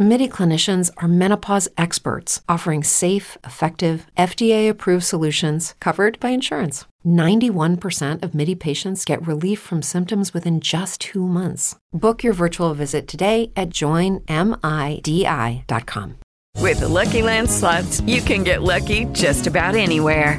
MIDI clinicians are menopause experts offering safe, effective, FDA approved solutions covered by insurance. 91% of MIDI patients get relief from symptoms within just two months. Book your virtual visit today at joinmidi.com. With the Lucky Land slots, you can get lucky just about anywhere.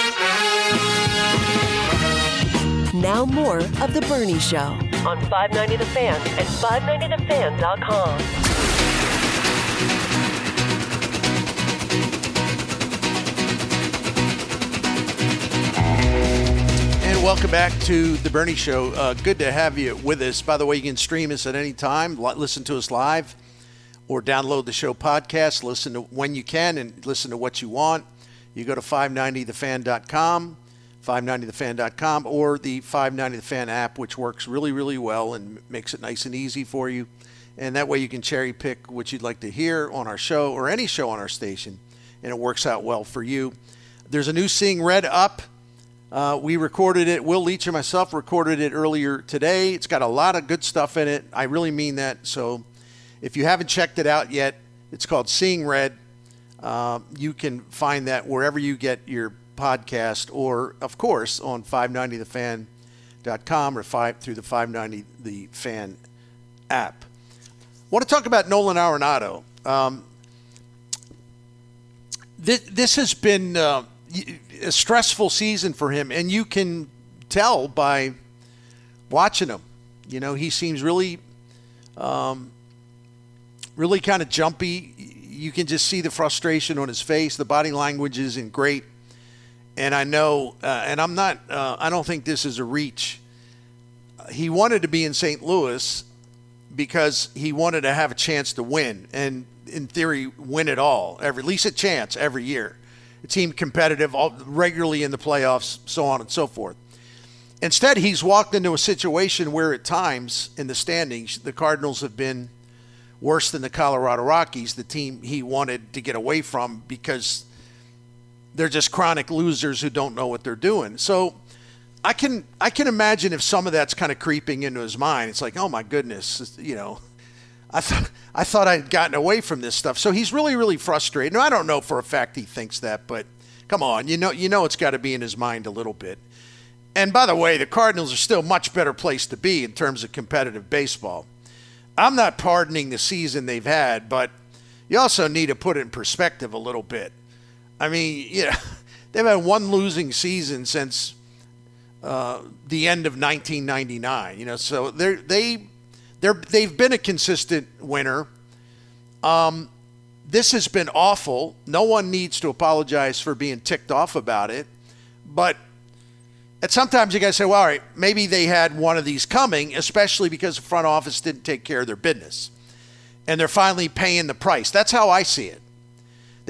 Now more of The Bernie Show on 590 The Fan and 590TheFan.com. And welcome back to the Bernie Show. Uh, good to have you with us. By the way, you can stream us at any time, listen to us live, or download the show podcast. Listen to when you can and listen to what you want. You go to 590thefan.com, 590thefan.com, or the 590thefan app, which works really, really well and makes it nice and easy for you. And that way you can cherry pick what you'd like to hear on our show or any show on our station, and it works out well for you. There's a new Seeing Red up. Uh, we recorded it. Will Leitch and myself recorded it earlier today. It's got a lot of good stuff in it. I really mean that. So if you haven't checked it out yet, it's called Seeing Red. Uh, you can find that wherever you get your podcast, or of course on 590thefan.com or five through the 590 the Fan app. I want to talk about Nolan Arenado. Um, this, this has been uh, a stressful season for him, and you can tell by watching him. You know, he seems really, um, really kind of jumpy. You can just see the frustration on his face. The body language isn't great, and I know, uh, and I'm not. Uh, I don't think this is a reach. He wanted to be in St. Louis because he wanted to have a chance to win, and in theory, win it all, every, at least a chance every year a team competitive all, regularly in the playoffs, so on and so forth. Instead, he's walked into a situation where at times in the standings, the Cardinals have been worse than the Colorado Rockies, the team he wanted to get away from because they're just chronic losers who don't know what they're doing. So I can I can imagine if some of that's kind of creeping into his mind. It's like, oh my goodness, you know, I thought I thought I'd gotten away from this stuff. So he's really really frustrated. Now I don't know for a fact he thinks that, but come on, you know you know it's got to be in his mind a little bit. And by the way, the Cardinals are still much better place to be in terms of competitive baseball. I'm not pardoning the season they've had, but you also need to put it in perspective a little bit. I mean, you know, they've had one losing season since uh, the end of 1999. You know, so they're they they're they've been a consistent winner. Um, this has been awful. No one needs to apologize for being ticked off about it, but and sometimes you guys say, well, all right, maybe they had one of these coming, especially because the front office didn't take care of their business. And they're finally paying the price. That's how I see it.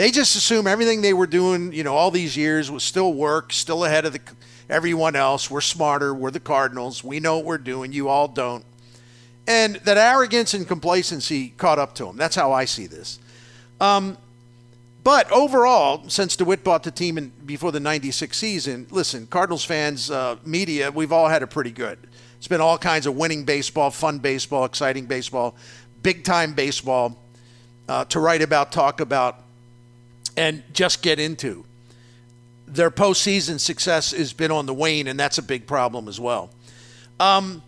They just assume everything they were doing, you know, all these years was still work, still ahead of the everyone else. We're smarter. We're the Cardinals. We know what we're doing. You all don't. And that arrogance and complacency caught up to them. That's how I see this. Um, but overall, since DeWitt bought the team in, before the 96 season, listen, Cardinals fans, uh, media, we've all had it pretty good. It's been all kinds of winning baseball, fun baseball, exciting baseball, big time baseball uh, to write about, talk about, and just get into. Their postseason success has been on the wane, and that's a big problem as well. Um,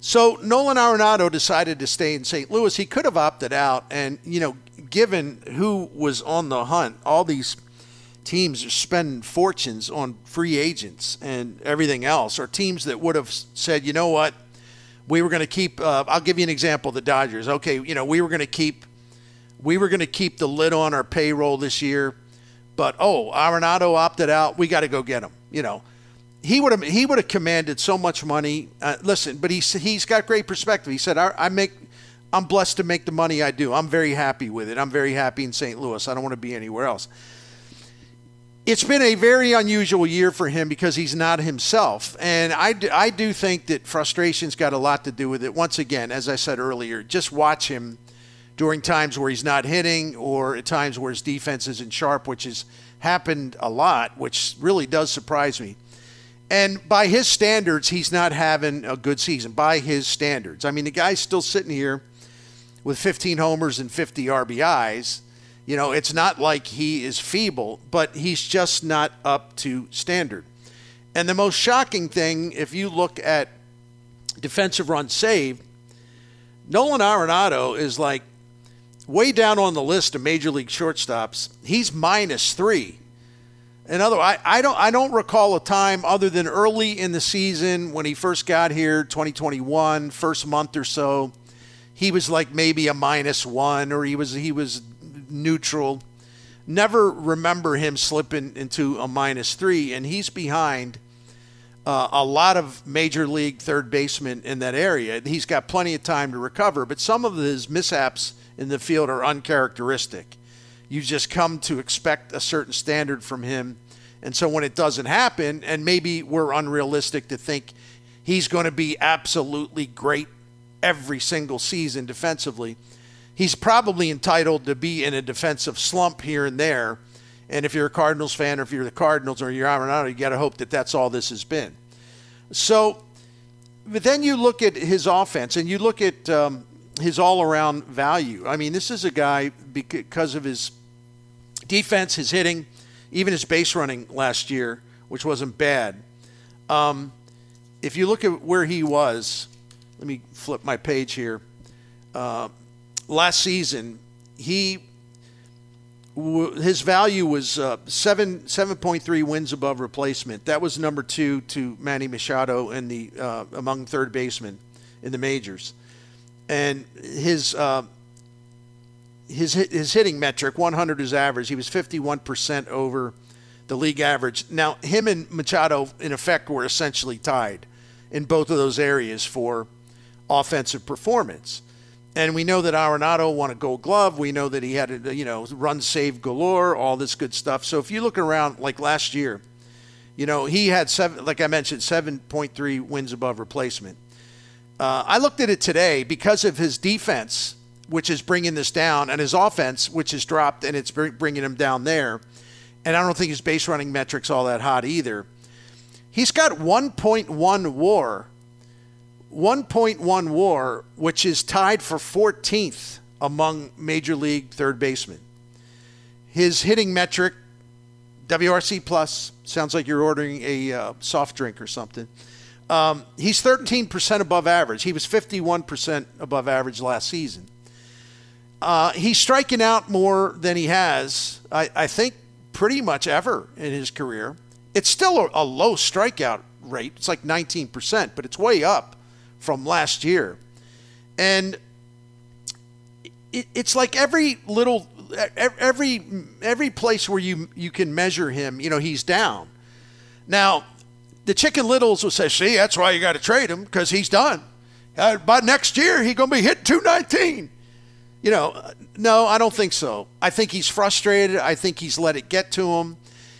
so Nolan Arenado decided to stay in St. Louis. He could have opted out, and you know, given who was on the hunt, all these teams are spending fortunes on free agents and everything else, or teams that would have said, you know what, we were going to keep. Uh, I'll give you an example: the Dodgers. Okay, you know, we were going to keep, we were going to keep the lid on our payroll this year, but oh, Arenado opted out. We got to go get him. You know, he would have he would have commanded so much money. Uh, listen, but he's he's got great perspective. He said, I, I make. I'm blessed to make the money I do. I'm very happy with it. I'm very happy in St. Louis. I don't want to be anywhere else. It's been a very unusual year for him because he's not himself. And I, I do think that frustration's got a lot to do with it. Once again, as I said earlier, just watch him during times where he's not hitting or at times where his defense isn't sharp, which has happened a lot, which really does surprise me. And by his standards, he's not having a good season. By his standards. I mean, the guy's still sitting here with 15 homers and 50 RBIs. You know, it's not like he is feeble, but he's just not up to standard. And the most shocking thing, if you look at defensive runs saved, Nolan Arenado is like way down on the list of major league shortstops. He's minus three. In other, I, I don't I don't recall a time other than early in the season when he first got here, 2021, first month or so, he was like maybe a minus one or he was he was neutral. Never remember him slipping into a minus three, and he's behind uh, a lot of major league third basemen in that area. He's got plenty of time to recover, but some of his mishaps in the field are uncharacteristic. You just come to expect a certain standard from him. And so when it doesn't happen, and maybe we're unrealistic to think he's going to be absolutely great every single season defensively, he's probably entitled to be in a defensive slump here and there. And if you're a Cardinals fan, or if you're the Cardinals, or you're Arenado, you got to hope that that's all this has been. So, but then you look at his offense, and you look at um, his all around value. I mean, this is a guy because of his defense, his hitting, even his base running last year, which wasn't bad. Um, if you look at where he was, let me flip my page here. Uh, last season, he his value was uh, seven seven point three wins above replacement. That was number two to Manny Machado in the uh, among third basemen in the majors and his uh, his his hitting metric 100 is average. He was 51% over the league average. Now him and Machado in effect were essentially tied in both of those areas for offensive performance. And we know that Arenado won a Gold Glove. We know that he had a, you know run save galore, all this good stuff. So if you look around like last year, you know he had seven, like I mentioned, 7.3 wins above replacement. Uh, I looked at it today because of his defense, which is bringing this down, and his offense, which has dropped, and it's bringing him down there. And I don't think his base running metrics all that hot either. He's got 1.1 WAR, 1.1 WAR, which is tied for 14th among major league third basemen. His hitting metric, WRC plus, sounds like you're ordering a uh, soft drink or something. Um, he's 13% above average. He was 51% above average last season. Uh, he's striking out more than he has, I, I, think, pretty much ever in his career. It's still a, a low strikeout rate. It's like 19%, but it's way up from last year. And it, it's like every little, every every place where you you can measure him, you know, he's down. Now, the Chicken Littles will say, see, that's why you got to trade him because he's done. Uh, by next year, he's going to be hitting 219. You know, no, I don't think so. I think he's frustrated. I think he's let it get to him.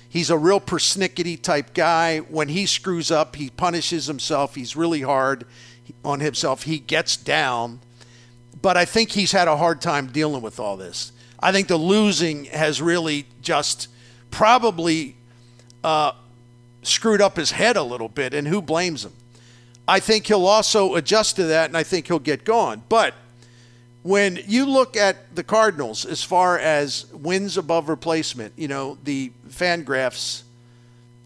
He's a real persnickety type guy. When he screws up, he punishes himself. He's really hard on himself. He gets down. But I think he's had a hard time dealing with all this. I think the losing has really just probably uh, screwed up his head a little bit, and who blames him? I think he'll also adjust to that, and I think he'll get going. But when you look at the Cardinals as far as wins above replacement, you know, the Fangraphs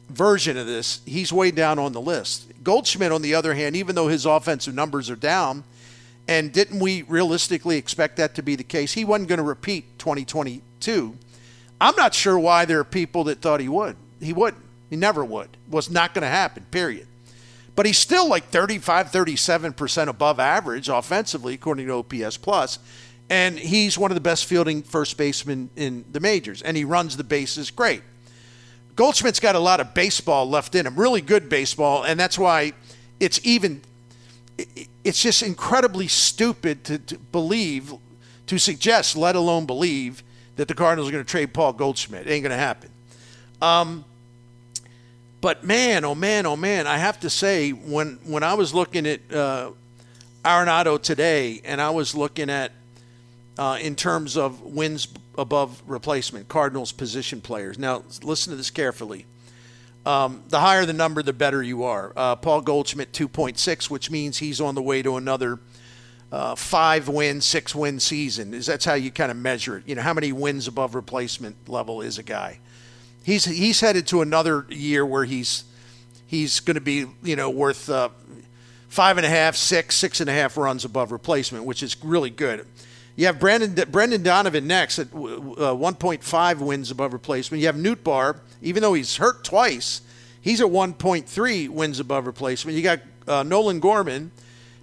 version of this, he's way down on the list. Goldschmidt, on the other hand, even though his offensive numbers are down, and didn't we realistically expect that to be the case? He wasn't going to repeat 2022. I'm not sure why there are people that thought he would. He wouldn't. He never would. Was not going to happen, period. But he's still like 35, 37% above average offensively, according to OPS Plus. And he's one of the best fielding first basemen in the majors, and he runs the bases great. Goldschmidt's got a lot of baseball left in him, really good baseball, and that's why it's even it's just incredibly stupid to, to believe, to suggest, let alone believe, that the Cardinals are going to trade Paul Goldschmidt. It ain't going to happen. Um, but man, oh man, oh man, I have to say, when when I was looking at uh, Arenado today, and I was looking at uh, in terms of wins above replacement, Cardinals position players. Now, listen to this carefully. Um, the higher the number, the better you are. Uh, Paul Goldschmidt, 2.6, which means he's on the way to another uh, five win, six win season. Is that's how you kind of measure it? You know, how many wins above replacement level is a guy? He's he's headed to another year where he's he's going to be you know worth uh, five and a half, six, six and a half runs above replacement, which is really good. You have Brandon Brendan Donovan next at uh, 1.5 wins above replacement. You have Nootbaar, even though he's hurt twice, he's at 1.3 wins above replacement. You got uh, Nolan Gorman,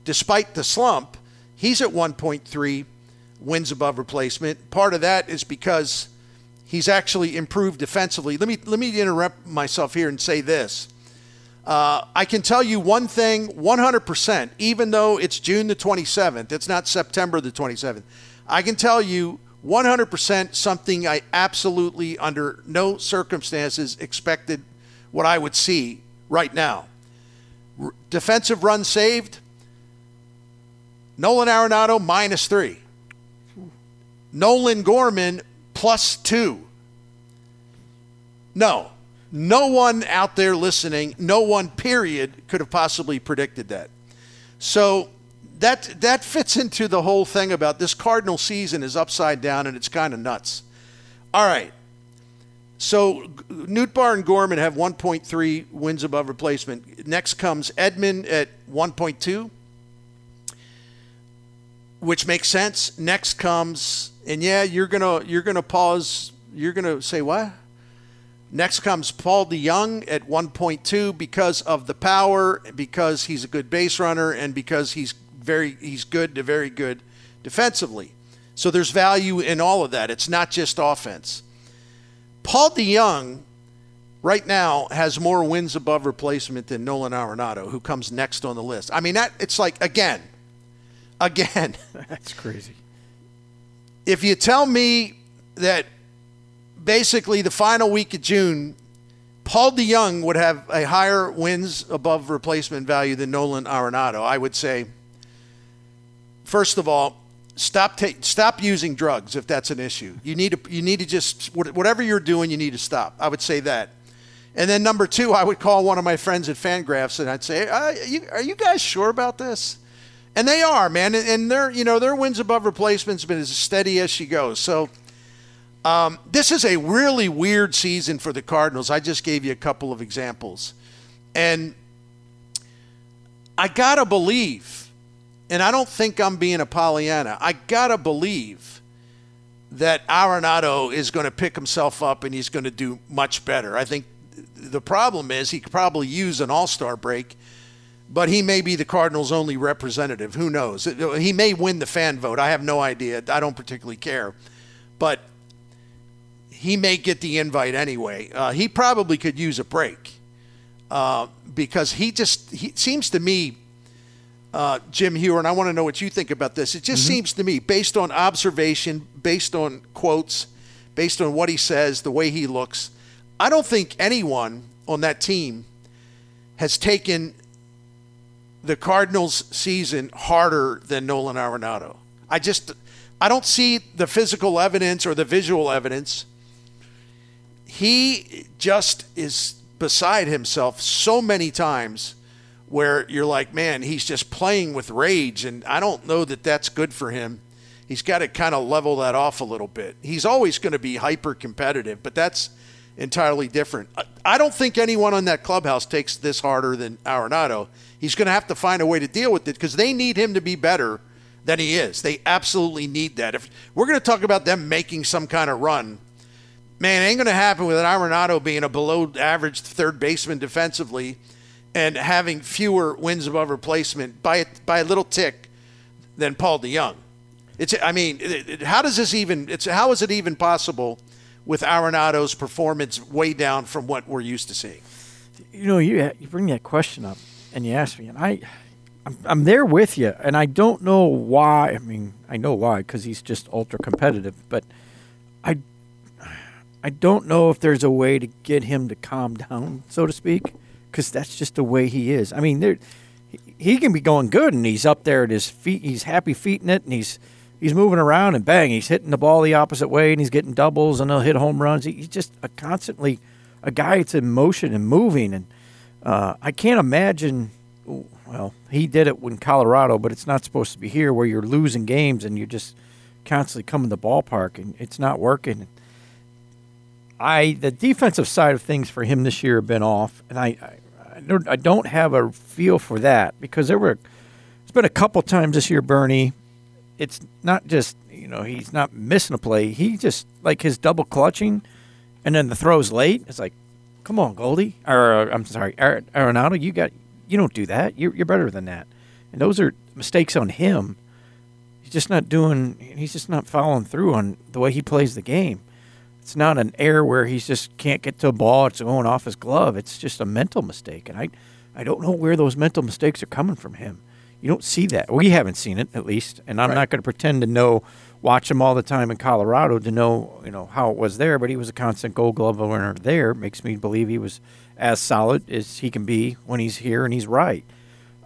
despite the slump, he's at 1.3 wins above replacement. Part of that is because he's actually improved defensively. Let me let me interrupt myself here and say this. Uh, I can tell you one thing 100%, even though it's June the 27th, it's not September the 27th. I can tell you 100% something I absolutely, under no circumstances, expected what I would see right now. R- defensive run saved, Nolan Arenado minus three. Nolan Gorman plus two. No, no one out there listening, no one, period, could have possibly predicted that. So that that fits into the whole thing about this Cardinal season is upside down and it's kind of nuts. All right. So Nootbaar and Gorman have 1.3 wins above replacement. Next comes Edman at 1.2, which makes sense. Next comes, and yeah, you're gonna you're gonna pause. You're gonna say what? Next comes Paul DeJong at 1.2 because of the power, because he's a good base runner, and because he's very he's good to very good defensively. So there's value in all of that. It's not just offense. Paul DeJong right now has more wins above replacement than Nolan Arenado, who comes next on the list. I mean that it's like again, again. That's crazy. If you tell me that basically the final week of June, Paul DeJong would have a higher wins above replacement value than Nolan Arenado. I would say, first of all, stop ta- stop using drugs if that's an issue. You need to you need to just whatever you're doing, you need to stop. I would say that. And then number two, I would call one of my friends at Fangraphs and I'd say, uh, you, "Are you guys sure about this?" And they are, man. And their you know their wins above replacement's been as steady as she goes. So um, this is a really weird season for the Cardinals. I just gave you a couple of examples. And I got to believe, and I don't think I'm being a Pollyanna, I got to believe that Arenado is going to pick himself up and he's going to do much better. I think the problem is he could probably use an all star break, but he may be the Cardinals' only representative. Who knows? He may win the fan vote. I have no idea. I don't particularly care. But he may get the invite anyway. Uh, he probably could use a break uh, because he just he seems to me, uh, Jim Hewer, and I want to know what you think about this. It just mm-hmm. seems to me, based on observation, based on quotes, based on what he says, the way he looks, I don't think anyone on that team has taken the Cardinals' season harder than Nolan Arenado. I just I don't see the physical evidence or the visual evidence he just is beside himself so many times where you're like, man, he's just playing with rage. And I don't know that that's good for him. He's got to kind of level that off a little bit. He's always going to be hyper competitive, but that's entirely different. I don't think anyone on that clubhouse takes this harder than Arenado. He's going to have to find a way to deal with it because they need him to be better than he is. They absolutely need that. If we're going to talk about them making some kind of run, man, it ain't going to happen with an Arenado being a below average third baseman defensively and having fewer wins above replacement by a, by a little tick than Paul DeJong. It's. I mean, it, it, how does this even? It's how is it even possible with Arenado's performance way down from what we're used to seeing? You know, you you bring that question up and you ask me, and I, I'm, I'm there with you, and I don't know why. I mean, I know why because he's just ultra competitive, but I, I don't know if there's a way to get him to calm down, so to speak, because that's just the way he is. I mean, there, he, can be going good, and he's up there at his feet. He's happy feeting it, and he's he's moving around, and bang, he's hitting the ball the opposite way, and he's getting doubles, and he'll hit home runs. He's just a constantly a guy that's in motion and moving, and uh, I can't imagine. Well, he did it in Colorado, but it's not supposed to be here, where you're losing games and you're just constantly coming to the ballpark, and it's not working. I the defensive side of things for him this year have been off, and I I, I don't have a feel for that because there were it's been a couple times this year, Bernie. It's not just you know he's not missing a play. He just like his double clutching, and then the throws late. It's like come on, Goldie. Or uh, I'm sorry, Arenado. You got you don't do that. You're, you're better than that. And those are mistakes on him. He's just not doing. He's just not following through on the way he plays the game. It's not an error where he just can't get to a ball. It's going off his glove. It's just a mental mistake, and I, I don't know where those mental mistakes are coming from him. You don't see that. We haven't seen it at least, and I'm right. not going to pretend to know watch him all the time in Colorado to know you know how it was there. But he was a constant Gold Glove winner there. Makes me believe he was as solid as he can be when he's here and he's right.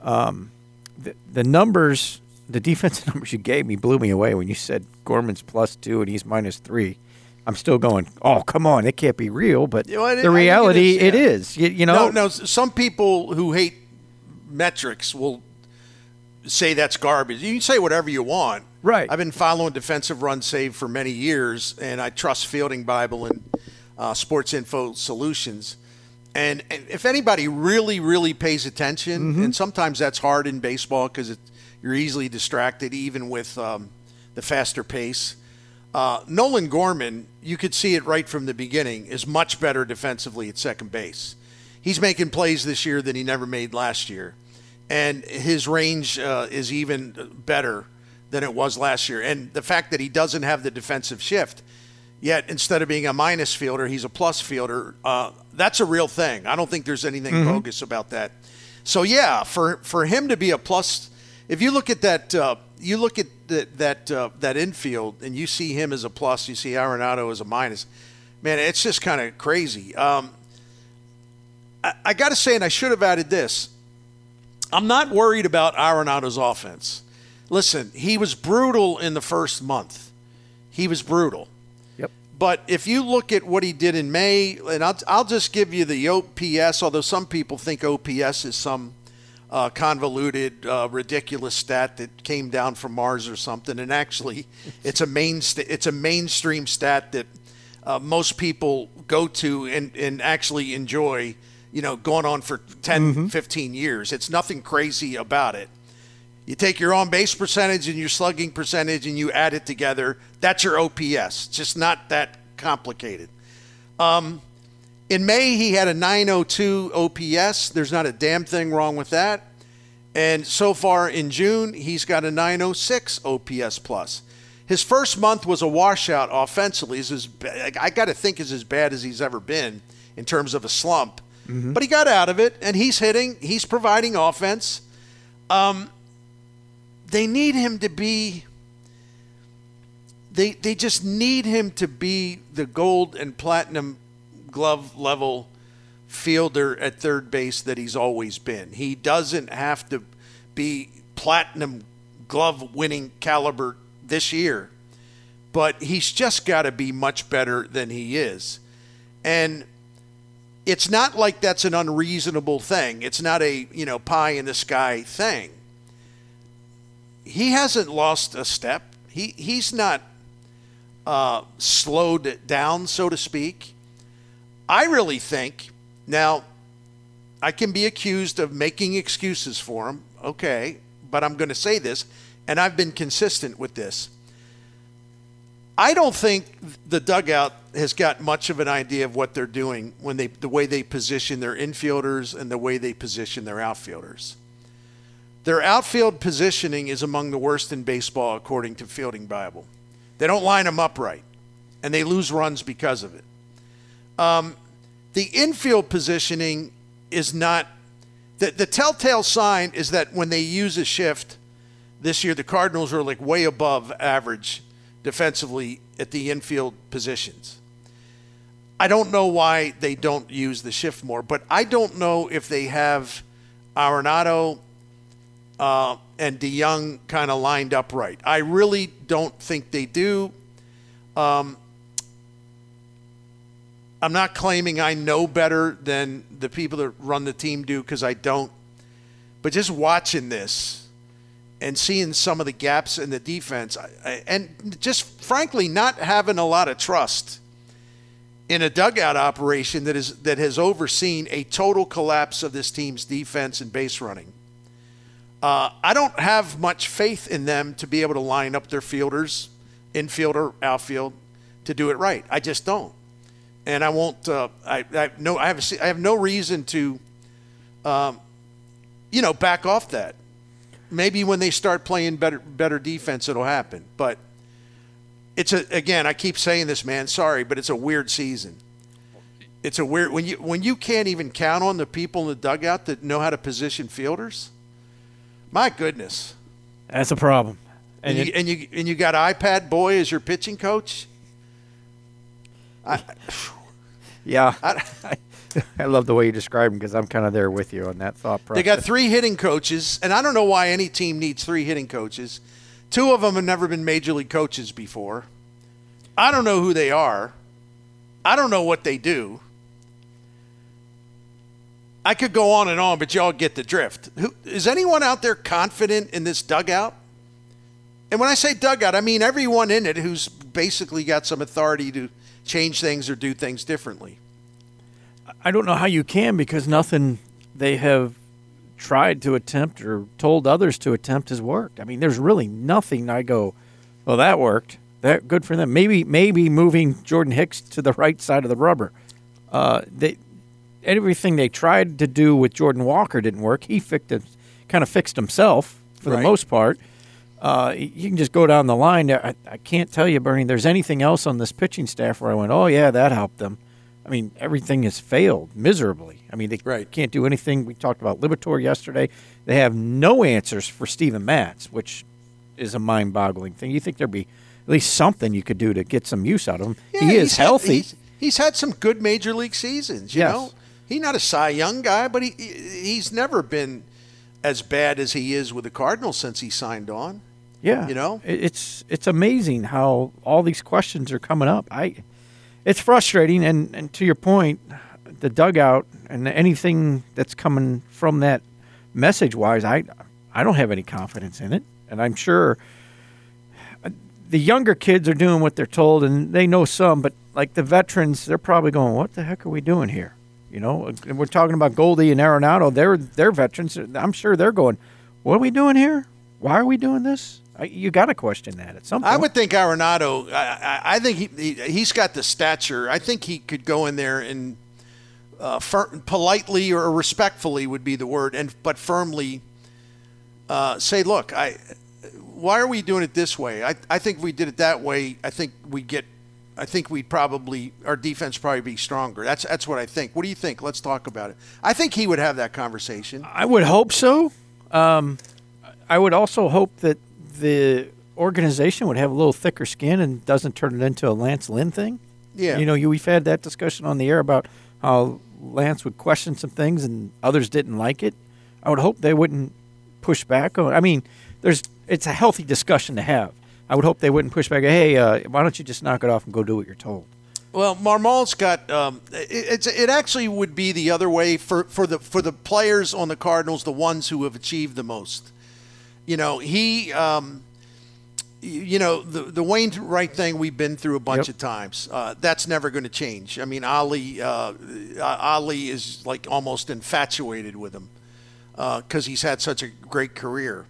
Um, the, the numbers, the defensive numbers you gave me blew me away when you said Gorman's plus two and he's minus three. I'm still going. Oh, come on! It can't be real, but you know, the reality, it is. It is. You, you know, no, no. Some people who hate metrics will say that's garbage. You can say whatever you want, Right. I've been following defensive run save for many years, and I trust Fielding Bible and uh, Sports Info Solutions. And, and, if anybody really, really pays attention, mm-hmm. and sometimes that's hard in baseball because you're easily distracted, even with um, the faster pace. Uh, Nolan Gorman, you could see it right from the beginning, is much better defensively at second base. He's making plays this year than he never made last year, and his range uh, is even better than it was last year. And the fact that he doesn't have the defensive shift, yet instead of being a minus fielder, he's a plus fielder, uh, that's a real thing. I don't think there's anything mm-hmm. bogus about that. So, yeah, for, for him to be a plus, if you look at that, uh, you look at the, that, uh, that infield and you see him as a plus, you see Arenado as a minus, man, it's just kind of crazy. Um, I, I got to say, and I should have added this I'm not worried about Arenado's offense. Listen, he was brutal in the first month. He was brutal. Yep. But if you look at what he did in May, and I'll, I'll just give you the OPS, although some people think OPS is some uh, convoluted, uh, ridiculous stat that came down from Mars or something. And actually, it's a main st- it's a mainstream stat that uh, most people go to and, and actually enjoy. You know, going on for 10, mm-hmm. 15 years. It's nothing crazy about it. You take your on base percentage and your slugging percentage and you add it together. That's your OPS. It's just not that complicated. Um, in May, he had a 902 OPS. There's not a damn thing wrong with that. And so far in June, he's got a 906 OPS plus. His first month was a washout offensively. Is I got to think is as bad as he's ever been in terms of a slump. Mm-hmm. But he got out of it, and he's hitting. He's providing offense. Um, they need him to be they they just need him to be the gold and platinum glove level fielder at third base that he's always been. He doesn't have to be platinum glove winning caliber this year, but he's just got to be much better than he is. And it's not like that's an unreasonable thing. It's not a, you know, pie in the sky thing he hasn't lost a step. He he's not uh, slowed down, so to speak. I really think now I can be accused of making excuses for him. Okay, but I'm going to say this, and I've been consistent with this. I don't think the dugout has got much of an idea of what they're doing when they the way they position their infielders and the way they position their outfielders Their outfield positioning is among the worst in baseball, according to Fielding Bible. They don't line them up right, and they lose runs because of it. Um, the infield positioning is not the, the telltale sign is that when they use a shift this year, the Cardinals are like way above average defensively at the infield positions. I don't know why they don't use the shift more, but I don't know if they have Arenado uh, and DeJong kind of lined up right. I really don't think they do. Um, I'm not claiming I know better than the people that run the team do because I don't. But just watching this and seeing some of the gaps in the defense, and just frankly not having a lot of trust in a dugout operation that is that has overseen a total collapse of this team's defense and base running. Uh, I don't have much faith in them to be able to line up their fielders, infielder, outfield, to do it right. I just don't and I won't. Uh, I, I no. I have. I have no reason to, um, you know, back off that. Maybe when they start playing better, better defense, it'll happen. But it's a again. I keep saying this, man. Sorry, but it's a weird season. It's a weird when you when you can't even count on the people in the dugout that know how to position fielders. My goodness, that's a problem. And, and you, and you and you got iPad boy as your pitching coach. I, yeah. I, I love the way you describe them because I'm kind of there with you on that thought process. They got three hitting coaches, and I don't know why any team needs three hitting coaches. Two of them have never been major league coaches before. I don't know who they are. I don't know what they do. I could go on and on, but y'all get the drift. Who, is anyone out there confident in this dugout? And when I say dugout, I mean everyone in it who's basically got some authority to change things or do things differently. I don't know how you can because nothing they have tried to attempt or told others to attempt has worked. I mean, there's really nothing I go, well, that worked. That good for them. Maybe maybe moving Jordan Hicks to the right side of the rubber. Uh, they everything they tried to do with Jordan Walker didn't work. He fixed it, kind of fixed himself for right. the most part. Uh, you can just go down the line. I, I can't tell you, Bernie, there's anything else on this pitching staff where I went, oh, yeah, that helped them. I mean, everything has failed miserably. I mean, they right. can't do anything. We talked about Liberatore yesterday. They have no answers for Steven Matz, which is a mind boggling thing. You think there'd be at least something you could do to get some use out of him. Yeah, he is healthy. Had, he's, he's, had some good major league seasons, you yes. know? He's not a Cy Young guy, but he he's never been as bad as he is with the Cardinals since he signed on. Yeah, you know, it's it's amazing how all these questions are coming up. I, it's frustrating, and and to your point, the dugout and anything that's coming from that message wise, I I don't have any confidence in it, and I'm sure uh, the younger kids are doing what they're told, and they know some, but like the veterans, they're probably going, "What the heck are we doing here?" You know, and we're talking about Goldie and Arenado. They're they're veterans. I'm sure they're going, "What are we doing here? Why are we doing this?" You got to question that at some point. I would think Arenado. I, I think he, he has got the stature. I think he could go in there and uh, fir- politely or respectfully would be the word, and but firmly uh, say, "Look, I. Why are we doing it this way? I, I think if we did it that way, I think we get. I think we'd probably our defense probably be stronger. That's that's what I think. What do you think? Let's talk about it. I think he would have that conversation. I would hope so. Um, I would also hope that the organization would have a little thicker skin and doesn't turn it into a Lance Lynn thing. Yeah. You know, you, we've had that discussion on the air about how Lance would question some things and others didn't like it. I would hope they wouldn't push back on. I mean, there's it's a healthy discussion to have. I would hope they wouldn't push back. Hey, uh, why don't you just knock it off and go do what you're told? Well, Marmol's got um, it, it actually would be the other way for, for the for the players on the Cardinals, the ones who have achieved the most you know, he, um, you know, the the Wainwright thing we've been through a bunch yep. of times. Uh, that's never going to change. I mean, Ali, uh, Ali is like almost infatuated with him because uh, he's had such a great career.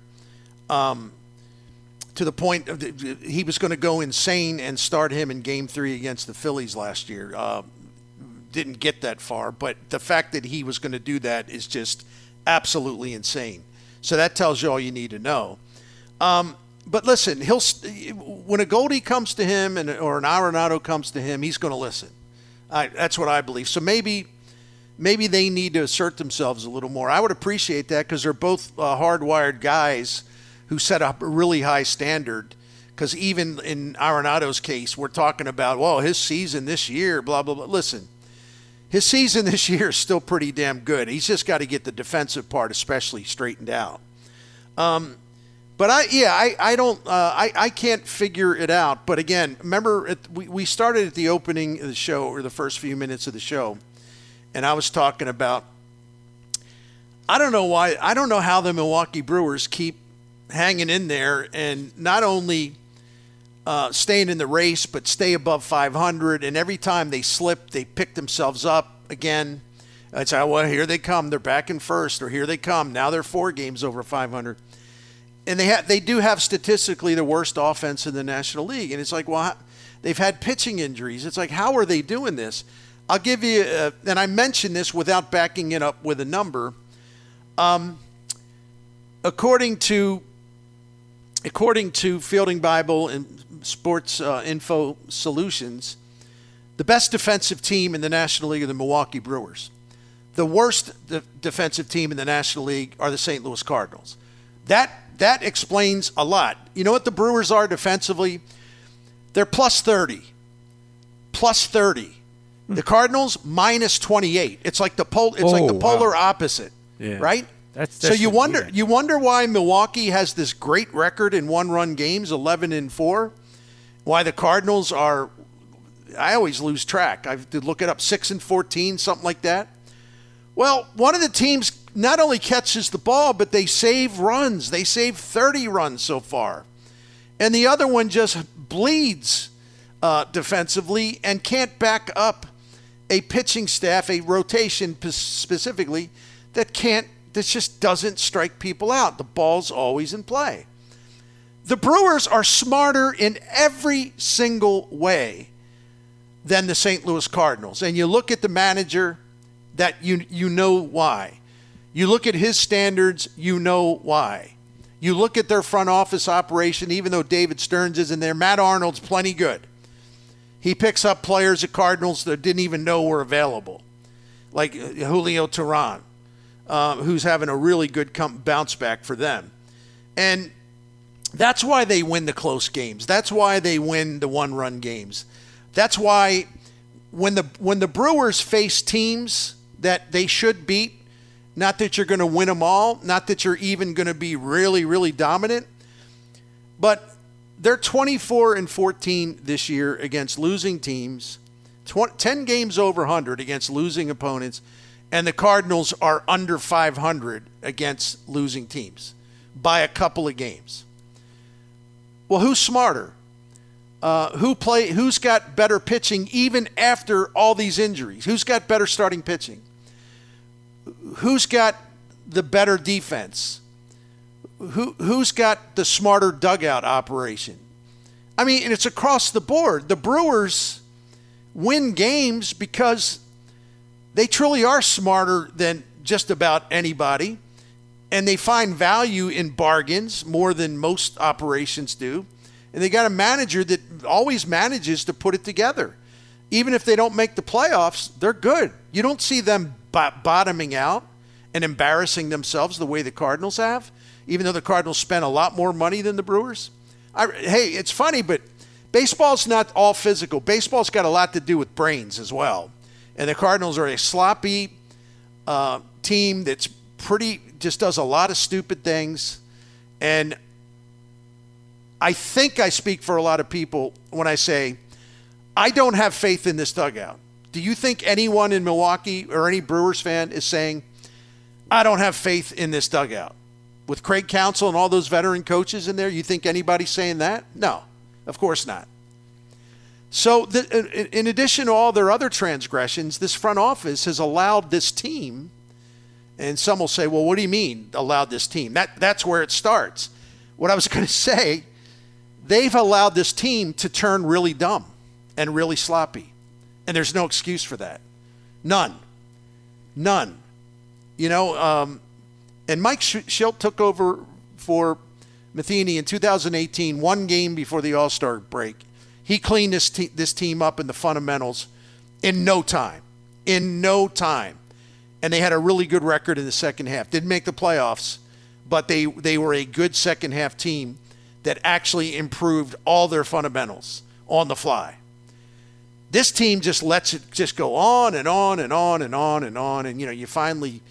Um, to the point of the, he was going to go insane and start him in Game Three against the Phillies last year. Uh, didn't get that far, but the fact that he was going to do that is just absolutely insane. So that tells you all you need to know. Um, but listen, he'll when a Goldie comes to him and or an Arenado comes to him, he's going to listen. I, that's what I believe. So maybe maybe they need to assert themselves a little more. I would appreciate that because they're both uh, hardwired guys who set up a really high standard. Because even in Arenado's case, we're talking about well, his season this year, blah blah blah. Listen, his season this year is still pretty damn good. He's just got to get the defensive part, especially straightened out. Um, but I, yeah, I, I don't, uh, I, I can't figure it out. But again, remember, at, we, we started at the opening of the show or the first few minutes of the show, and I was talking about, I don't know why, I don't know how the Milwaukee Brewers keep hanging in there and not only uh, staying in the race, but stay above 500. And every time they slip, they pick themselves up again. It's like, well, here they come. They're back in first, or here they come. Now they're four games over 500. And they have, they do have statistically the worst offense in the National League. And it's like, well, they've had pitching injuries. It's like, how are they doing this? I'll give you, uh, and I mentioned this without backing it up with a number. Um, according to according to Fielding Bible and Sports uh, Info Solutions, the best defensive team in the National League are the Milwaukee Brewers. The worst de- defensive team in the National League are the St. Louis Cardinals. That that explains a lot. You know what the Brewers are defensively? They're plus 30. Plus 30. The Cardinals minus 28. It's like the pol- it's oh, like the oh, polar wow. opposite. Yeah. Right? That's, that's so you wonder you wonder why Milwaukee has this great record in one-run games, 11 and 4 why the Cardinals are. I always lose track. I have to look it up. Six and fourteen, something like that. Well, one of the teams not only catches the ball, but they save runs. They save 30 runs so far. And the other one just bleeds uh, defensively and can't back up a pitching staff, a rotation specifically, that can't, that just doesn't strike people out. The ball's always in play. The Brewers are smarter in every single way than the St. Louis Cardinals. And you look at the manager, that you you know why. You look at his standards, you know why. You look at their front office operation, even though David Stearns is in there, Matt Arnold's plenty good. He picks up players at Cardinals that didn't even know were available, like uh, Julio Teheran, uh, who's having a really good bounce back for them. And that's why they win the close games. That's why they win the one-run games. That's why when the when the Brewers face teams that they should beat, not that you're going to win them all, not that you're even going to be really really dominant, but they're 24 and 14 this year against losing teams, 20, 10 games over 100 against losing opponents, and the Cardinals are under 500 against losing teams by a couple of games. Well, who's smarter? Uh, who play? Who's got better pitching even after all these injuries? Who's got better starting pitching? Who's got the better defense? Who who's got the smarter dugout operation? I mean, and it's across the board. The Brewers win games because they truly are smarter than just about anybody and they find value in bargains more than most operations do. And they got a manager that always manages to put it together. Even if they don't make the playoffs, they're good. You don't see them bottoming out and embarrassing themselves the way the Cardinals have, even though the Cardinals spent a lot more money than the Brewers. I, hey, it's funny, but baseball's not all physical. Baseball's got a lot to do with brains as well. And the Cardinals are a sloppy uh, team that's pretty just does a lot of stupid things and I think I speak for a lot of people when I say I don't have faith in this dugout. Do you think anyone in Milwaukee or any Brewers fan is saying I don't have faith in this dugout? With Craig Counsell and all those veteran coaches in there, you think anybody's saying that? No, of course not. So, the, in addition to all their other transgressions, this front office has allowed this team and some will say, well, what do you mean allowed this team? That, that's where it starts. What I was going to say, they've allowed this team to turn really dumb and really sloppy. And there's no excuse for that. None. None. You know, um, And Mike Shildt took over for Matheny in 2018, one game before the All Star break. He cleaned this, te- this team up in the fundamentals in no time. In no time. And they had a really good record in the second half. Didn't make the playoffs, but they, they were a good second half team that actually improved all their fundamentals on the fly. This team just lets it just go on and on and on and on and on. And, you know, you finally,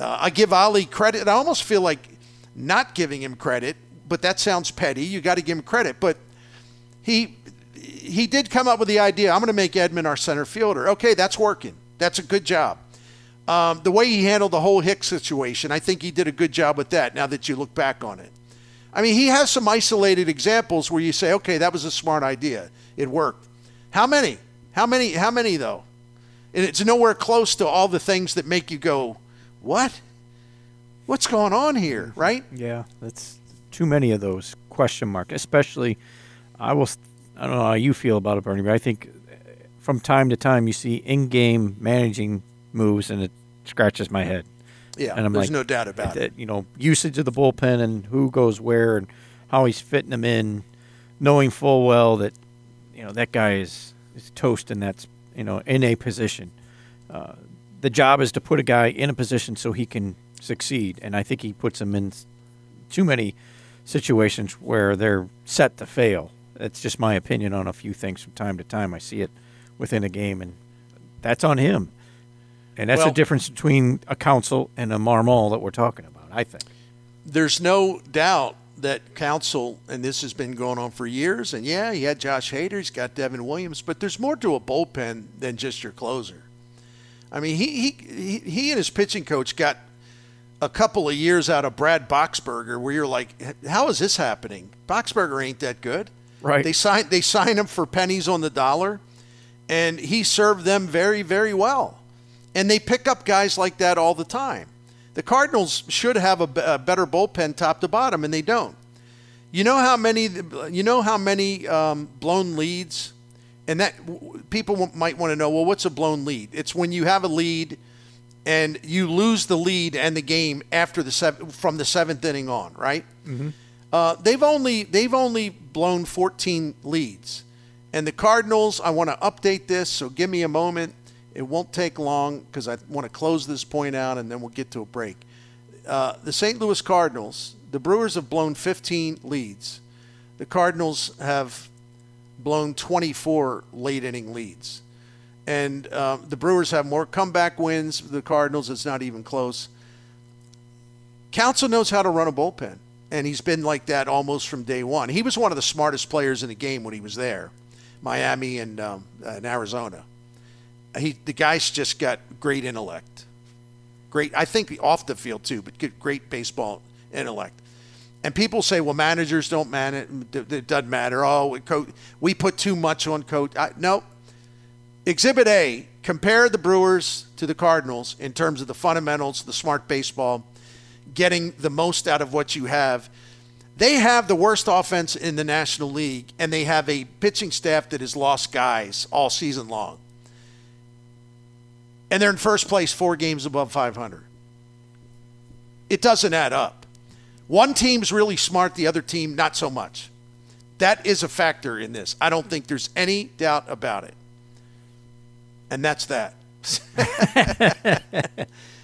uh, I give Oli credit. I almost feel like not giving him credit, but that sounds petty. You got to give him credit. But he, he did come up with the idea I'm going to make Edman our center fielder. Okay, that's working. That's a good job. Um, the way he handled the whole Hicks situation, I think he did a good job with that now that you look back on it. I mean, he has some isolated examples where you say, okay, that was a smart idea. It worked. How many? How many? How many, though? And it's nowhere close to all the things that make you go, what? What's going on here, right? Yeah, that's too many of those question mark. Especially, I will I don't know how you feel about it, Bernie, but I think uh, from time to time you see in-game managing moves, and it scratches my head. Yeah, and I'm there's like, no doubt about it. You know, usage of the bullpen and who goes where and how he's fitting them in, knowing full well that you know that guy is is toast and that's you know in a position. Uh, the job is to put a guy in a position so he can succeed, and I think he puts him in too many situations where they're set to fail that's just my opinion on a few things from time to time. I see it within a game, and that's on him. And that's well, the difference between a Counsell and a Marmol that we're talking about, I think. There's no doubt that Counsell, and this has been going on for years, and yeah, he had Josh Hader, he's got Devin Williams, but there's more to a bullpen than just your closer. I mean, he, he, he and his pitching coach got a couple of years out of Brad Boxberger where you're like, how is this happening? Boxberger ain't that good. Right. They signed they signed him for pennies on the dollar, and he served them very very well. And they pick up guys like that all the time. The Cardinals should have a, a better bullpen top to bottom, and they don't. You know how many you know how many um, blown leads, and that people might want to know. Well, what's a blown lead? It's when you have a lead and you lose the lead and the game after the seven, from the seventh inning on, right? Mm-hmm. Uh, they've only they've only blown 14 leads, and the Cardinals. I want to update this, so give me a moment. It won't take long because I want to close this point out, and then we'll get to a break. Uh, the St. Louis Cardinals, the Brewers have blown 15 leads. The Cardinals have blown 24 late inning leads. And uh, the Brewers have more comeback wins. The Cardinals, it's not even close. Counsell knows how to run a bullpen and he's been like that almost from day one. He was one of the smartest players in the game when he was there, Miami and, um, and Arizona. He the guy's just got great intellect, great. I think off the field too, but great baseball intellect. And people say, well, managers don't manage. It doesn't matter. Oh, we put too much on coach. I, no. Exhibit A: compare the Brewers to the Cardinals in terms of the fundamentals, the smart baseball getting the most out of what you have. They have the worst offense in the National League, and they have a pitching staff that has lost guys all season long. And they're in first place, four games above 500. It doesn't add up. One team's really smart, the other team, not so much. That is a factor in this. I don't think there's any doubt about it. And that's that.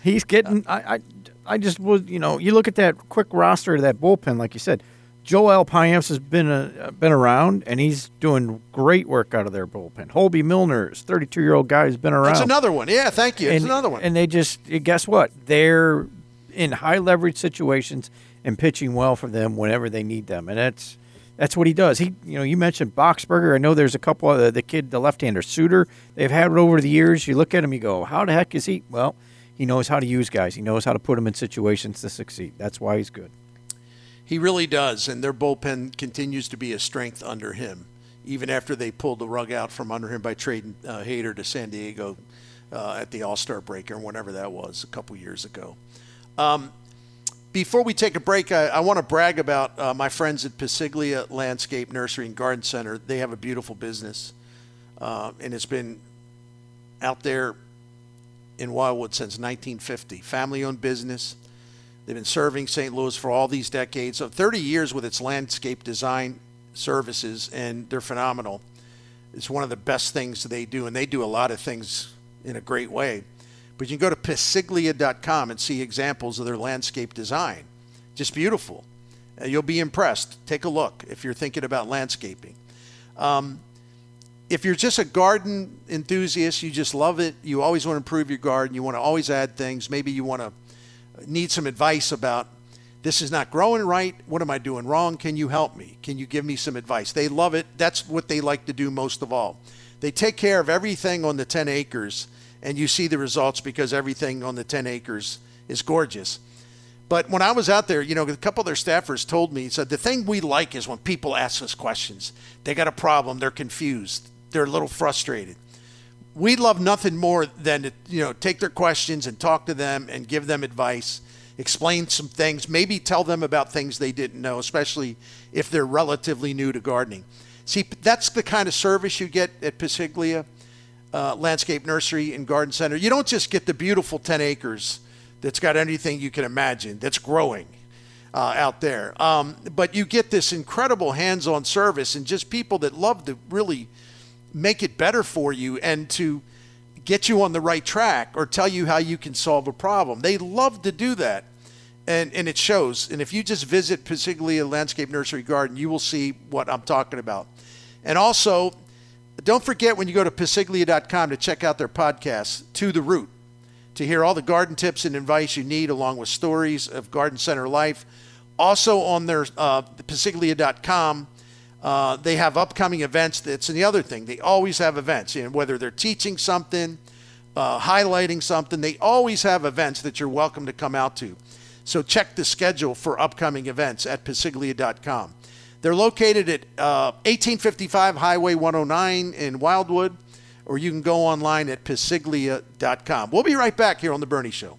He's getting. I, I I just was, you know, you look at that quick roster of that bullpen, like you said. Joel Payamps has been a, been around, and he's doing great work out of their bullpen. Hoby Milner's 32 year old guy, has been around. That's another one. Yeah, thank you. It's another one. And they just, eh, guess what? They're in high leverage situations and pitching well for them whenever they need them, and that's that's what he does. He, you know, you mentioned Boxberger. I know there's a couple of the, the kid, the left-hander Suter. They've had it over the years. You look at him, you go, how the heck is he? Well, he knows how to use guys. He knows how to put them in situations to succeed. That's why he's good. He really does, and their bullpen continues to be a strength under him, even after they pulled the rug out from under him by trading uh, Hader to San Diego uh, at the All Star break or whenever that was a couple years ago. Um, before we take a break, I, I want to brag about uh, my friends at Pasiglia Landscape Nursery and Garden Center. They have a beautiful business, uh, and it's been out there in Wildwood since 1950. Family owned business. They've been serving St. Louis for all these decades, so 30 years with its landscape design services, and they're phenomenal. It's one of the best things they do, and they do a lot of things in a great way. But you can go to Pesiglia.com and see examples of their landscape design. Just beautiful. Uh, you'll be impressed. Take a look if you're thinking about landscaping. Um, if you're just a garden enthusiast, you just love it, you always want to improve your garden, you want to always add things, maybe you want to need some advice about this is not growing right. What am I doing wrong? Can you help me? Can you give me some advice? They love it. That's what they like to do most of all. They take care of everything on the 10 acres, and you see the results because everything on the 10 acres is gorgeous. But when I was out there, you know, a couple of their staffers told me, said the thing we like is when people ask us questions. They got a problem, they're confused, they're a little frustrated. We love nothing more than to, you know, take their questions and talk to them and give them advice, explain some things, maybe tell them about things they didn't know, especially if they're relatively new to gardening. See, that's the kind of service you get at Pesiglia uh, Landscape Nursery and Garden Center. You don't just get the beautiful 10 acres that's got anything you can imagine that's growing uh, out there. Um, but you get this incredible hands on service and just people that love to really make it better for you and to get you on the right track or tell you how you can solve a problem. They love to do that. And, and it shows. And if you just visit Pesiglia Landscape Nursery Garden, you will see what I'm talking about. And also, don't forget when you go to pesiglia.com to check out their podcast, To the Root, to hear all the garden tips and advice you need, along with stories of garden center life. Also on their uh, pesiglia.com, uh, they have upcoming events. That's the other thing. They always have events. You know, whether they're teaching something, uh, highlighting something, they always have events that you're welcome to come out to. So check the schedule for upcoming events at pesiglia.com. They're located at uh, 1855 Highway 109 in Wildwood, or you can go online at pesiglia.com. We'll be right back here on The Bernie Show.